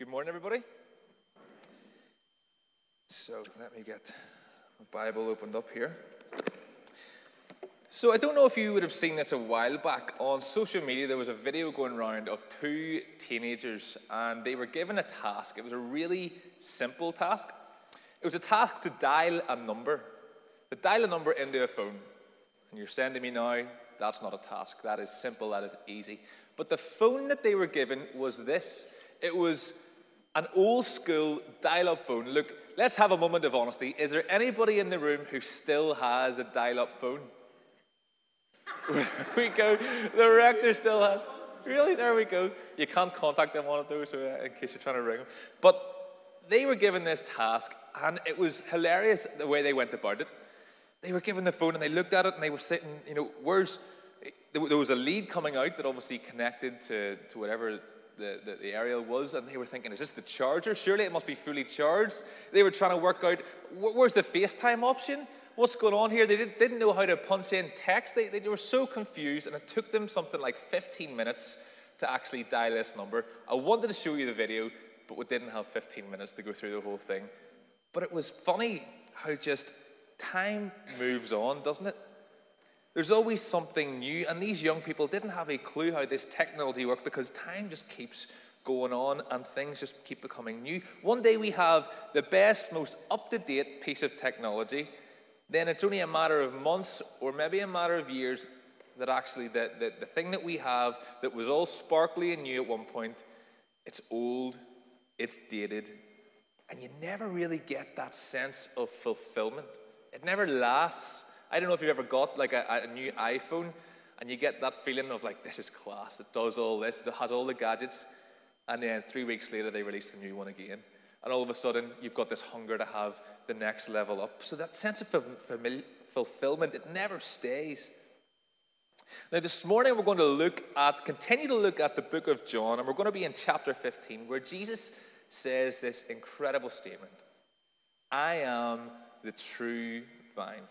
Good morning, everybody. So, let me get my Bible opened up here. So, I don't know if you would have seen this a while back. On social media, there was a video going around of two teenagers, and they were given a task. It was a really simple task. It was a task to dial a number, to dial a number into a phone. And you're sending me now, that's not a task. That is simple, that is easy. But the phone that they were given was this it was an old school dial up phone. Look, let's have a moment of honesty. Is there anybody in the room who still has a dial up phone? we go. The rector still has. Really? There we go. You can't contact them on those uh, in case you're trying to ring them. But they were given this task, and it was hilarious the way they went about it. They were given the phone and they looked at it and they were sitting, you know, where's. There was a lead coming out that obviously connected to, to whatever the, the, aerial was, and they were thinking, is this the charger? Surely it must be fully charged. They were trying to work out where's the FaceTime option? What's going on here? They didn't, didn't know how to punch in text. They, they were so confused, and it took them something like 15 minutes to actually dial this number. I wanted to show you the video, but we didn't have 15 minutes to go through the whole thing. But it was funny how just time moves on, doesn't it? There's always something new, and these young people didn't have a clue how this technology worked because time just keeps going on and things just keep becoming new. One day we have the best, most up to date piece of technology, then it's only a matter of months or maybe a matter of years that actually the, the, the thing that we have that was all sparkly and new at one point, it's old, it's dated, and you never really get that sense of fulfillment. It never lasts. I don't know if you've ever got like a, a new iPhone and you get that feeling of like, this is class. It does all this, it has all the gadgets. And then three weeks later, they release the new one again. And all of a sudden, you've got this hunger to have the next level up. So that sense of fulfillment, it never stays. Now, this morning we're going to look at, continue to look at the book of John, and we're going to be in chapter 15, where Jesus says this incredible statement I am the true vine.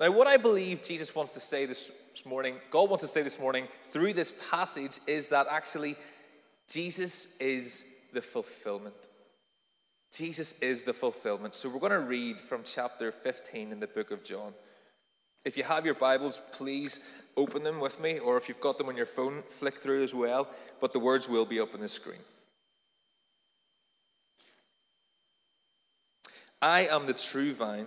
Now, what I believe Jesus wants to say this morning, God wants to say this morning through this passage, is that actually Jesus is the fulfillment. Jesus is the fulfillment. So we're going to read from chapter 15 in the book of John. If you have your Bibles, please open them with me, or if you've got them on your phone, flick through as well. But the words will be up on the screen. I am the true vine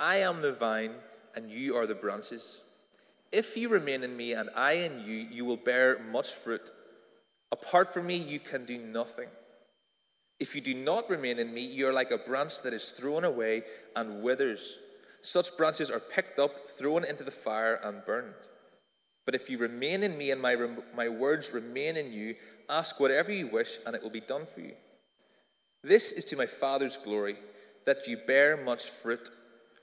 I am the vine, and you are the branches. If you remain in me and I in you, you will bear much fruit. Apart from me, you can do nothing. If you do not remain in me, you are like a branch that is thrown away and withers. Such branches are picked up, thrown into the fire, and burned. But if you remain in me and my, my words remain in you, ask whatever you wish, and it will be done for you. This is to my Father's glory, that you bear much fruit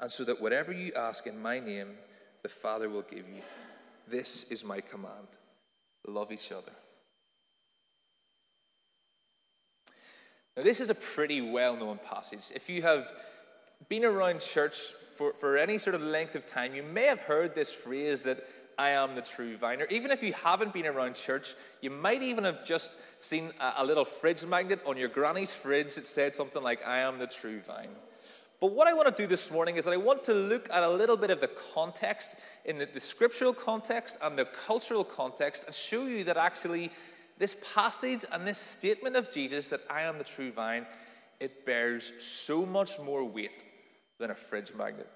and so that whatever you ask in my name, the Father will give you. This is my command love each other. Now, this is a pretty well known passage. If you have been around church for, for any sort of length of time, you may have heard this phrase that I am the true vine. Or even if you haven't been around church, you might even have just seen a, a little fridge magnet on your granny's fridge that said something like, I am the true vine. But what I want to do this morning is that I want to look at a little bit of the context, in the, the scriptural context and the cultural context, and show you that actually this passage and this statement of Jesus that I am the true vine, it bears so much more weight than a fridge magnet.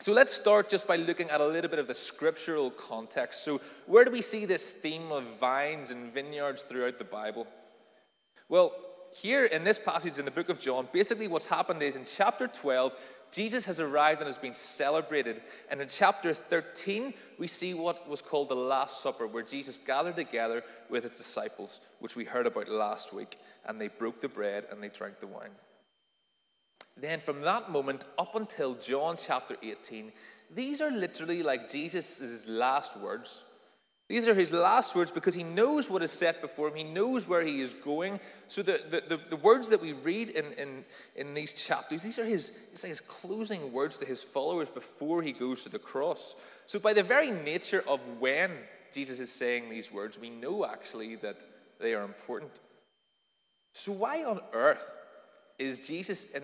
So let's start just by looking at a little bit of the scriptural context. So, where do we see this theme of vines and vineyards throughout the Bible? Well, here in this passage in the book of John, basically what's happened is in chapter 12, Jesus has arrived and has been celebrated. And in chapter 13, we see what was called the Last Supper, where Jesus gathered together with his disciples, which we heard about last week. And they broke the bread and they drank the wine. Then, from that moment up until John chapter 18, these are literally like Jesus' last words. These are his last words because he knows what is set before him. He knows where he is going. So the, the, the, the words that we read in, in, in these chapters, these are his, like his closing words to his followers before he goes to the cross. So by the very nature of when Jesus is saying these words, we know actually that they are important. So why on earth is Jesus in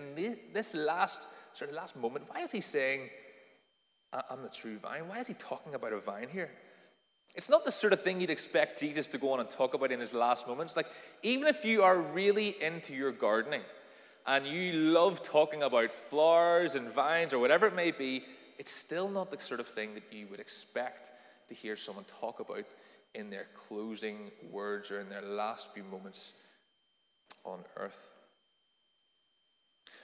this last sort of last moment, why is he saying, I'm the true vine? Why is he talking about a vine here? It's not the sort of thing you'd expect Jesus to go on and talk about in his last moments. Like, even if you are really into your gardening and you love talking about flowers and vines or whatever it may be, it's still not the sort of thing that you would expect to hear someone talk about in their closing words or in their last few moments on earth.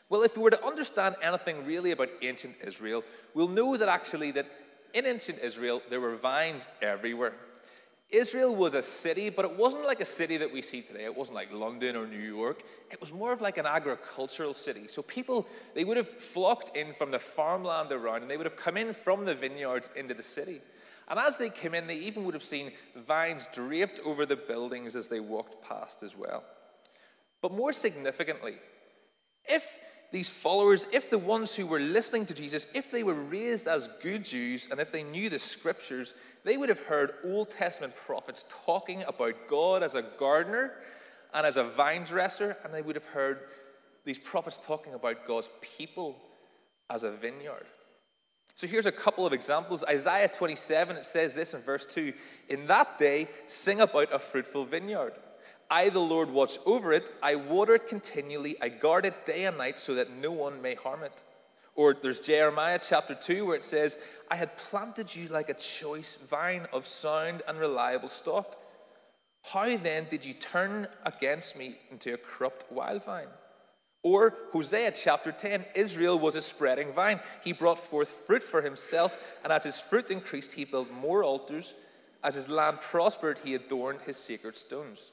Well, if we were to understand anything really about ancient Israel, we'll know that actually that in ancient Israel there were vines everywhere. Israel was a city, but it wasn't like a city that we see today. It wasn't like London or New York. It was more of like an agricultural city. So people, they would have flocked in from the farmland around and they would have come in from the vineyards into the city. And as they came in, they even would have seen vines draped over the buildings as they walked past as well. But more significantly, if these followers, if the ones who were listening to Jesus, if they were raised as good Jews and if they knew the scriptures, they would have heard Old Testament prophets talking about God as a gardener and as a vine dresser, and they would have heard these prophets talking about God's people as a vineyard. So here's a couple of examples. Isaiah 27, it says this in verse 2 In that day, sing about a fruitful vineyard. I, the Lord, watch over it. I water it continually. I guard it day and night so that no one may harm it. Or there's Jeremiah chapter 2 where it says, I had planted you like a choice vine of sound and reliable stock. How then did you turn against me into a corrupt wild vine? Or Hosea chapter 10 Israel was a spreading vine. He brought forth fruit for himself, and as his fruit increased, he built more altars. As his land prospered, he adorned his sacred stones.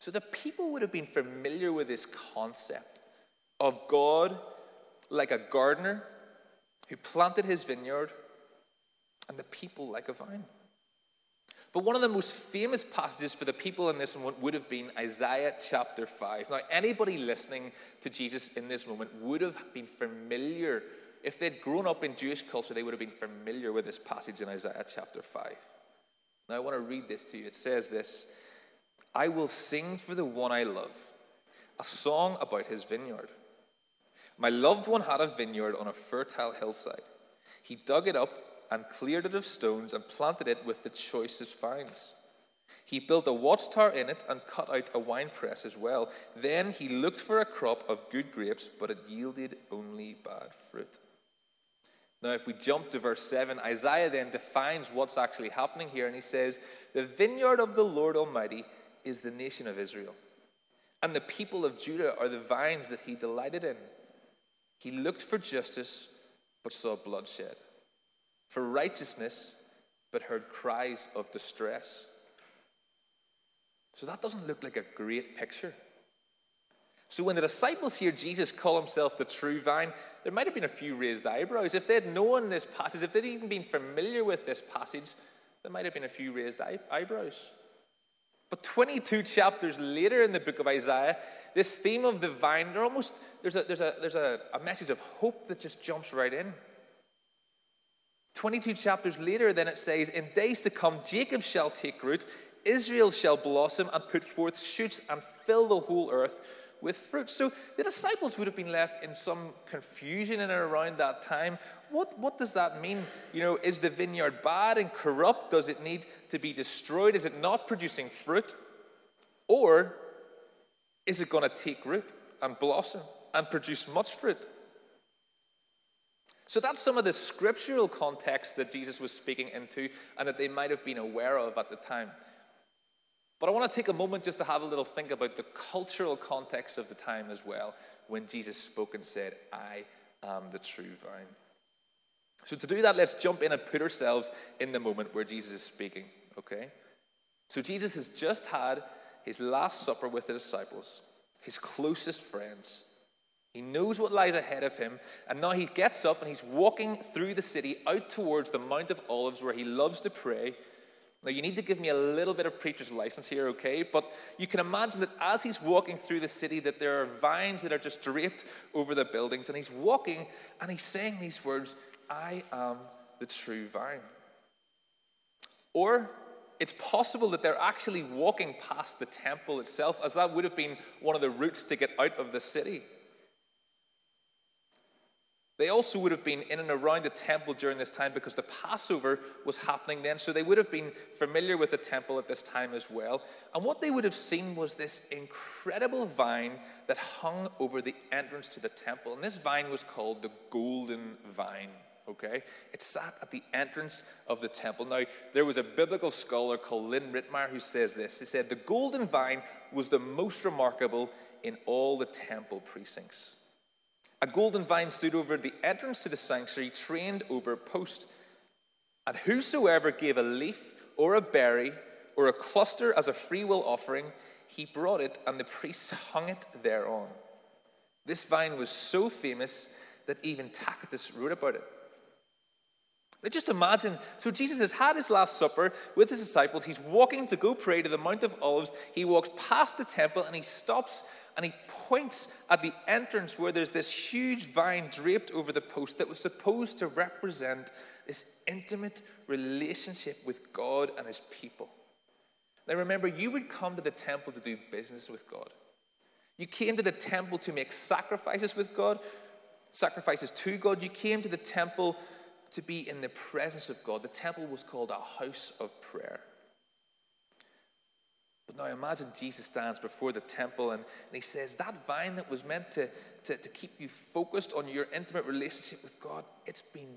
So the people would have been familiar with this concept of God like a gardener who planted his vineyard and the people like a vine. But one of the most famous passages for the people in this moment would have been Isaiah chapter 5. Now, anybody listening to Jesus in this moment would have been familiar. If they'd grown up in Jewish culture, they would have been familiar with this passage in Isaiah chapter 5. Now, I want to read this to you. It says this I will sing for the one I love, a song about his vineyard. My loved one had a vineyard on a fertile hillside. He dug it up and cleared it of stones and planted it with the choicest vines. He built a watchtower in it and cut out a winepress as well. Then he looked for a crop of good grapes, but it yielded only bad fruit. Now, if we jump to verse 7, Isaiah then defines what's actually happening here, and he says, The vineyard of the Lord Almighty is the nation of Israel, and the people of Judah are the vines that he delighted in. He looked for justice, but saw bloodshed, for righteousness, but heard cries of distress. So that doesn't look like a great picture. So when the disciples hear Jesus call himself the true vine, there might have been a few raised eyebrows. If they'd known this passage, if they'd even been familiar with this passage, there might have been a few raised eyebrows. But 22 chapters later in the book of Isaiah, this theme of the vine, there almost there's a there's a there's a, a message of hope that just jumps right in. 22 chapters later, then it says, In days to come, Jacob shall take root, Israel shall blossom and put forth shoots and fill the whole earth with fruit. So the disciples would have been left in some confusion in and around that time. What, what does that mean? You know, is the vineyard bad and corrupt? Does it need to be destroyed? Is it not producing fruit? Or is it going to take root and blossom and produce much fruit? So that's some of the scriptural context that Jesus was speaking into and that they might have been aware of at the time. But I want to take a moment just to have a little think about the cultural context of the time as well when Jesus spoke and said, I am the true vine. So, to do that, let's jump in and put ourselves in the moment where Jesus is speaking, okay? So, Jesus has just had his last supper with the disciples, his closest friends. He knows what lies ahead of him, and now he gets up and he's walking through the city out towards the Mount of Olives where he loves to pray. Now, you need to give me a little bit of preacher's license here, okay? But you can imagine that as he's walking through the city, that there are vines that are just draped over the buildings, and he's walking and he's saying these words, I am the true vine. Or it's possible that they're actually walking past the temple itself, as that would have been one of the routes to get out of the city. They also would have been in and around the temple during this time because the Passover was happening then. So they would have been familiar with the temple at this time as well. And what they would have seen was this incredible vine that hung over the entrance to the temple. And this vine was called the Golden Vine. Okay? It sat at the entrance of the temple. Now, there was a biblical scholar called Lynn Ritmeyer who says this. He said, The golden vine was the most remarkable in all the temple precincts. A golden vine stood over the entrance to the sanctuary, trained over a post. And whosoever gave a leaf or a berry or a cluster as a freewill offering, he brought it, and the priests hung it thereon. This vine was so famous that even Tacitus wrote about it. Now just imagine, so Jesus has had his Last Supper with his disciples. He's walking to go pray to the Mount of Olives. He walks past the temple and he stops and he points at the entrance where there's this huge vine draped over the post that was supposed to represent this intimate relationship with God and his people. Now remember, you would come to the temple to do business with God. You came to the temple to make sacrifices with God, sacrifices to God. You came to the temple to be in the presence of God. The temple was called a house of prayer. Now imagine Jesus stands before the temple and, and he says, That vine that was meant to, to, to keep you focused on your intimate relationship with God, it's been,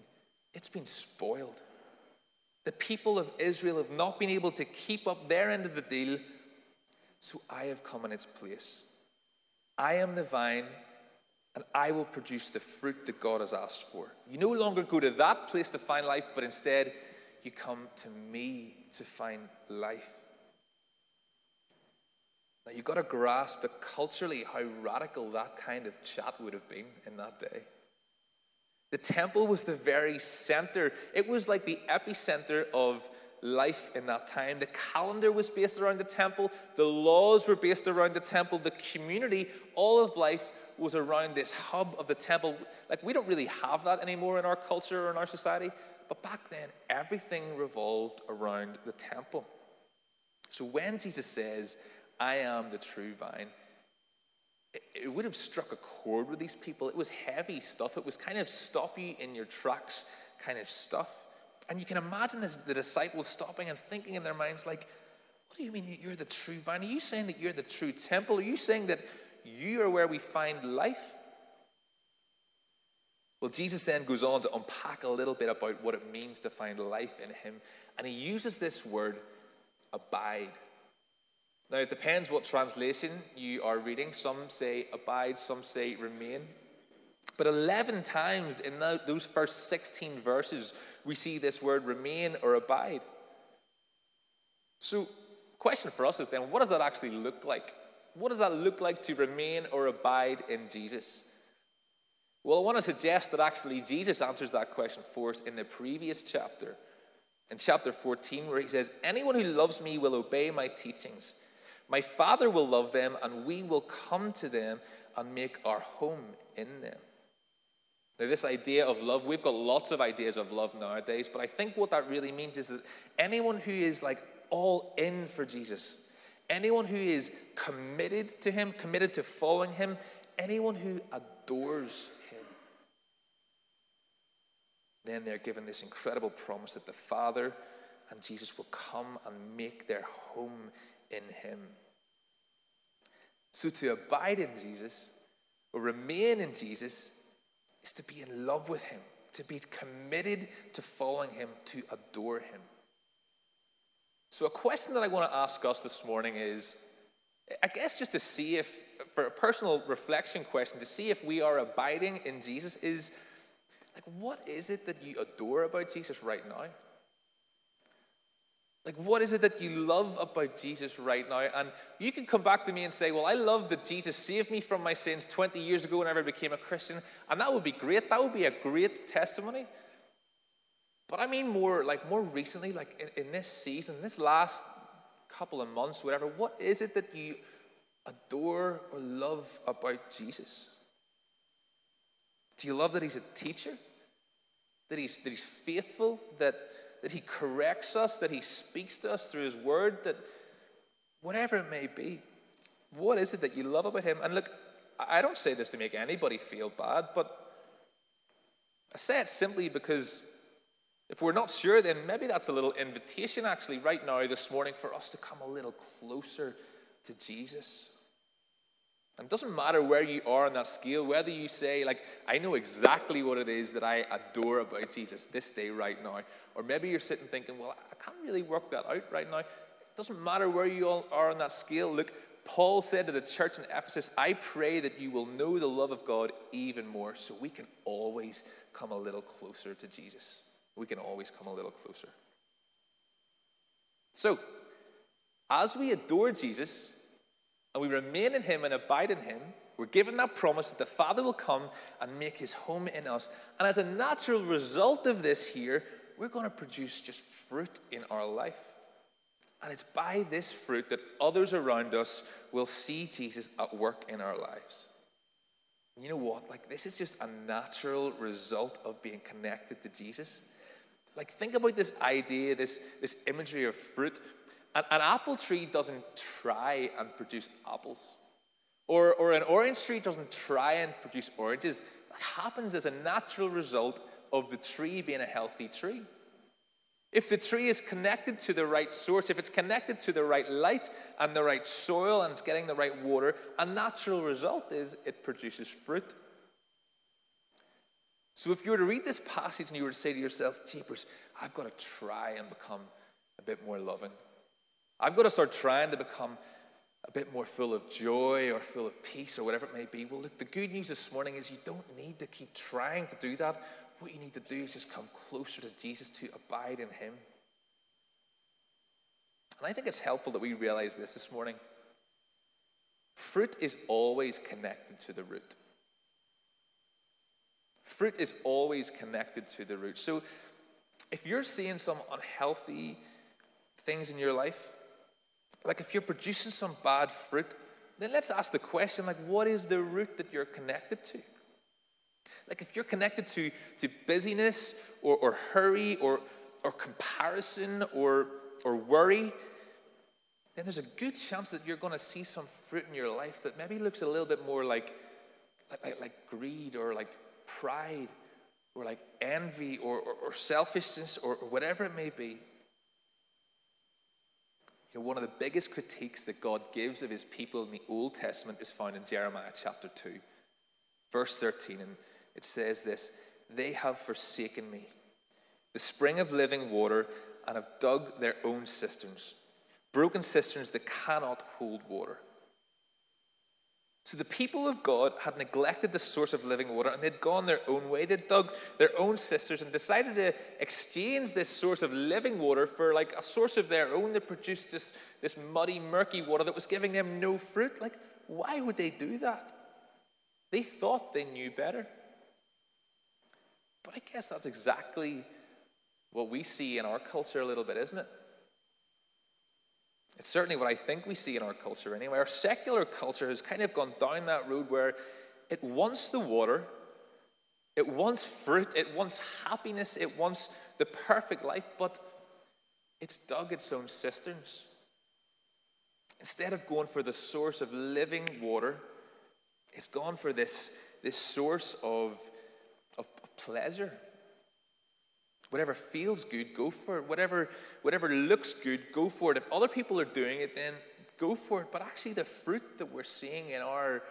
it's been spoiled. The people of Israel have not been able to keep up their end of the deal, so I have come in its place. I am the vine, and I will produce the fruit that God has asked for. You no longer go to that place to find life, but instead you come to me to find life. Now, you've got to grasp that culturally how radical that kind of chat would have been in that day. The temple was the very center, it was like the epicenter of life in that time. The calendar was based around the temple, the laws were based around the temple, the community, all of life was around this hub of the temple. Like, we don't really have that anymore in our culture or in our society, but back then, everything revolved around the temple. So when Jesus says, I am the true vine, it, would have struck a chord with these people. It was heavy stuff. It was kind of stop you in your tracks kind of stuff. And you can imagine this, the disciples stopping and thinking in their minds, like, what do you mean you're the true vine? Are you saying that you're the true temple? Are you saying that you are where we find life? Well, Jesus then goes on to unpack a little bit about what it means to find life in Him. And He uses this word, abide. Now, it depends what translation you are reading. Some say abide, some say remain. But 11 times in those first 16 verses, we see this word remain or abide. So, question for us is then, what does that actually look like? What does that look like to remain or abide in Jesus? Well, I want to suggest that actually Jesus answers that question for us in the previous chapter, in chapter 14, where he says, Anyone who loves me will obey my teachings. My Father will love them, and we will come to them and make our home in them. Now, this idea of love, we've got lots of ideas of love nowadays, but I think what that really means is that anyone who is like all in for Jesus, anyone who is committed to Him, committed to following Him, anyone who adores Him, then they're given this incredible promise that the Father and Jesus will come and make their home in Him. So to abide in Jesus or remain in Jesus is to be in love with Him, to be committed to following Him, to adore Him. So, a question that I want to ask us this morning is I guess just to see if, for a personal reflection question, to see if we are abiding in Jesus is like, what is it that you adore about Jesus right now? Like, what is it that you love about Jesus right now? And you can come back to me and say, Well, I love that Jesus saved me from my sins 20 years ago whenever I became a Christian. And that would be great. That would be a great testimony. But I mean, more like more recently, like in, in this season, this last couple of months, whatever, what is it that you adore or love about Jesus? Do you love that he's a teacher? That he's, that he's faithful? That that He corrects us, that He speaks to us through His Word, that whatever it may be, what is it that you love about Him? And look, I don't say this to make anybody feel bad, but I say it simply because if we're not sure, then maybe that's a little invitation actually right now this morning for us to come a little closer to Jesus. And it doesn't matter where you are on that scale, whether you say, like, I know exactly what it is that I adore about Jesus this day right now, or maybe you're sitting thinking, well, I can't really work that out right now. It doesn't matter where you all are on that scale. Look, Paul said to the church in Ephesus, I pray that you will know the love of God even more so we can always come a little closer to Jesus. We can always come a little closer. So, as we adore Jesus, and we remain in Him and abide in Him, we're given that promise that the Father will come and make His home in us. And as a natural result of this, here, we're going to produce just fruit in our life. And it's by this fruit that others around us will see Jesus at work in our lives. You know what? Like, this is just a natural result of being connected to Jesus. Like, think about this idea, this, this imagery of fruit. An, an apple tree doesn't try and produce apples, or, or an orange tree doesn't try and produce oranges. That happens as a natural result of the tree being a healthy tree. If the tree is connected to the right source, if it's connected to the right light and the right soil and it's getting the right water, a natural result is it produces fruit. So if you were to read this passage and you were to say to yourself, Jeepers, I've got to try and become a bit more loving. I've got to start trying to become a bit more full of joy or full of peace or whatever it may be. Well, look, the good news this morning is you don't need to keep trying to do that. What you need to do is just come closer to Jesus to abide in Him. And I think it's helpful that we realize this this morning. Fruit is always connected to the root. Fruit is always connected to the root. So if you're seeing some unhealthy things in your life, like if you're producing some bad fruit, then let's ask the question like, what is the root that you're connected to? Like if you're connected to, to busyness or, or hurry or, or comparison or, or worry, then there's a good chance that you're going to see some fruit in your life that maybe looks a little bit more like, like, like greed or like pride or like envy or, or, or selfishness or, or whatever it may be. You know, one of the biggest critiques that God gives of his people in the Old Testament is found in Jeremiah chapter 2, verse 13. And it says this They have forsaken me, the spring of living water, and have dug their own cisterns, broken cisterns that cannot hold water. So the people of God had neglected the source of living water and they'd gone their own way. They'd dug their own cisterns and decided to exchange this source of living water for like a source of their own that produced this, this muddy, murky water that was giving them no fruit. Like, why would they do that? They thought they knew better. But I guess that's exactly what we see in our culture a little bit, isn't it? It's certainly what I think we see in our culture anyway. Our secular culture has kind of gone down that road where it wants the water, it wants fruit, it wants happiness, it wants the perfect life, but it's dug its own cisterns. Instead of going for the source of living water, it's gone for this, this source of, of, pleasure. Whatever feels good, go for it. Whatever, whatever looks good, go for it. If other people are doing it, then go for it. But actually, the fruit that we're seeing in our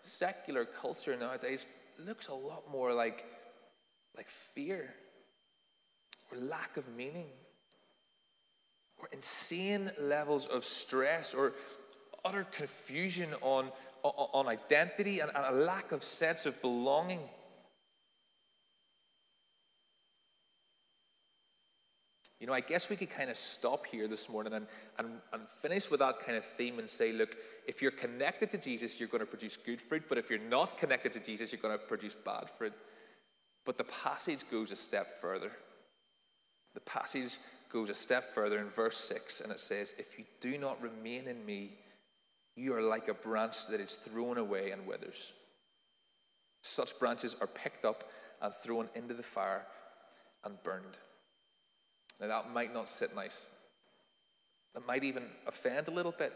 secular culture nowadays looks a lot more like, like fear or lack of meaning or insane levels of stress or utter confusion on, on, identity and, and a lack of sense of belonging. You know, I guess we could kind of stop here this morning and, and, and finish with that kind of theme and say, look, if you're connected to Jesus, you're going to produce good fruit, but if you're not connected to Jesus, you're going to produce bad fruit. But the passage goes a step further. The passage goes a step further in verse 6, and it says, If you do not remain in me, you are like a branch that is thrown away and withers. Such branches are picked up and thrown into the fire and burned. Now, that might not sit nice. That might even offend a little bit,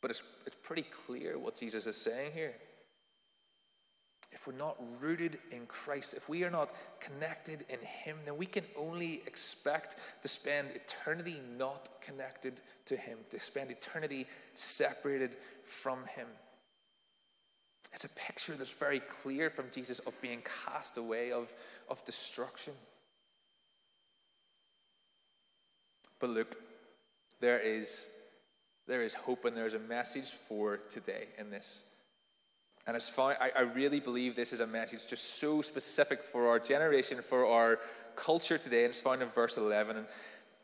but it's, it's pretty clear what Jesus is saying here if we're not rooted in Christ, if we are not connected in Him, then we can only expect to spend eternity not connected to Him, to spend eternity separated from Him. It's a picture that's very clear from Jesus of being cast away, of, of destruction. But look, there is, there is hope and there's a message for today in this. And it's fine. I, I really believe this is a message just so specific for our generation, for our culture today. And it's found in verse 11. And,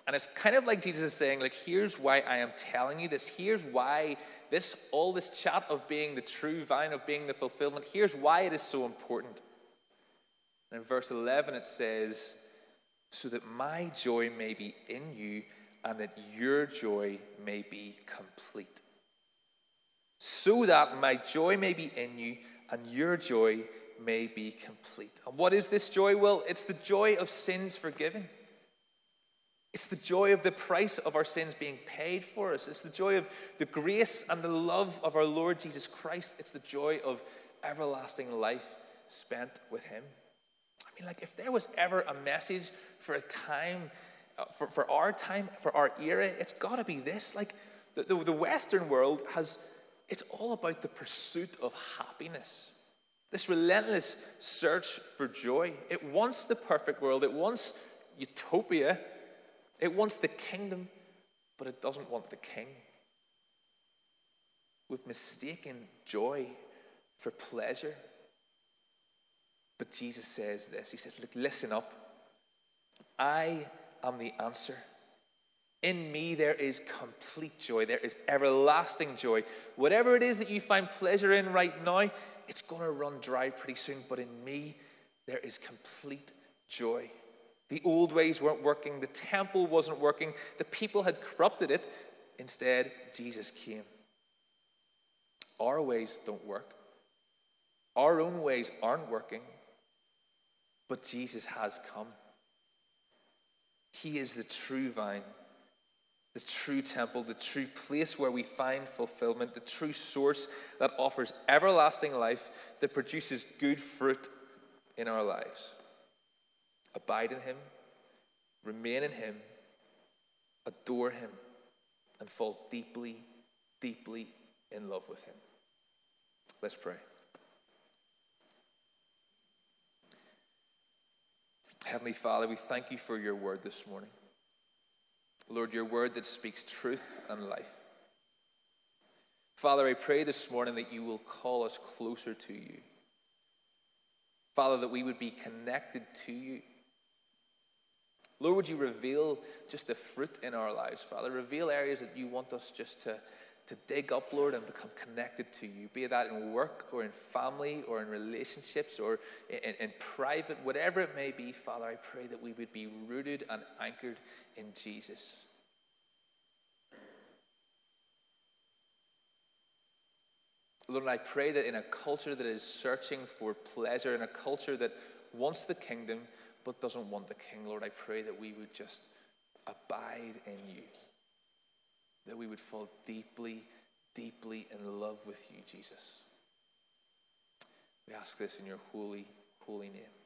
and it's kind of like Jesus is saying, like, here's why I am telling you this. Here's why this, all this chat of being the true vine, of being the fulfillment, here's why it is so important. And in verse 11, it says, so that my joy may be in you and that your joy may be complete so that my joy may be in you and your joy may be complete. And what is this joy? Well, it's the joy of sins forgiven. It's the joy of the price of our sins being paid for us. It's the joy of the grace and the love of our Lord Jesus Christ. It's the joy of everlasting life spent with Him. I mean, like, if there was ever a message for a time, uh, for, for our time, for our era, it's got to be this. Like, the, the, the Western world has it's all about the pursuit of happiness. This relentless search for joy. It wants the perfect world, it wants utopia, it wants the kingdom, but it doesn't want the king. We've mistaken joy for pleasure. But Jesus says this He says, Look, listen up. I am the answer. In me, there is complete joy. There is everlasting joy. Whatever it is that you find pleasure in right now, it's going to run dry pretty soon. But in me, there is complete joy. The old ways weren't working. The temple wasn't working. The people had corrupted it. Instead, Jesus came. Our ways don't work. Our own ways aren't working. But Jesus has come. He is the true vine the true temple, the true place where we find fulfillment, the true source that offers everlasting life, that produces good fruit in our lives. Abide in Him, remain in Him, adore Him, and fall deeply, deeply in love with Him. Let's pray. Heavenly Father, we thank you for your word this morning. Lord, your word that speaks truth and life. Father, I pray this morning that you will call us closer to you. Father, that we would be connected to you. Lord, would you reveal just the fruit in our lives, Father? Reveal areas that you want us just to, to dig up, Lord, and become connected to you, be that in work or in family or in relationships or in, in, private, whatever it may be, Father, I pray that we would be rooted and anchored in Jesus. Lord, I pray that in a culture that is searching for pleasure, in a culture that wants the kingdom but doesn't want the king, Lord, I pray that we would just abide in you. That we would fall deeply, deeply in love with you, Jesus. We ask this in your holy, holy name.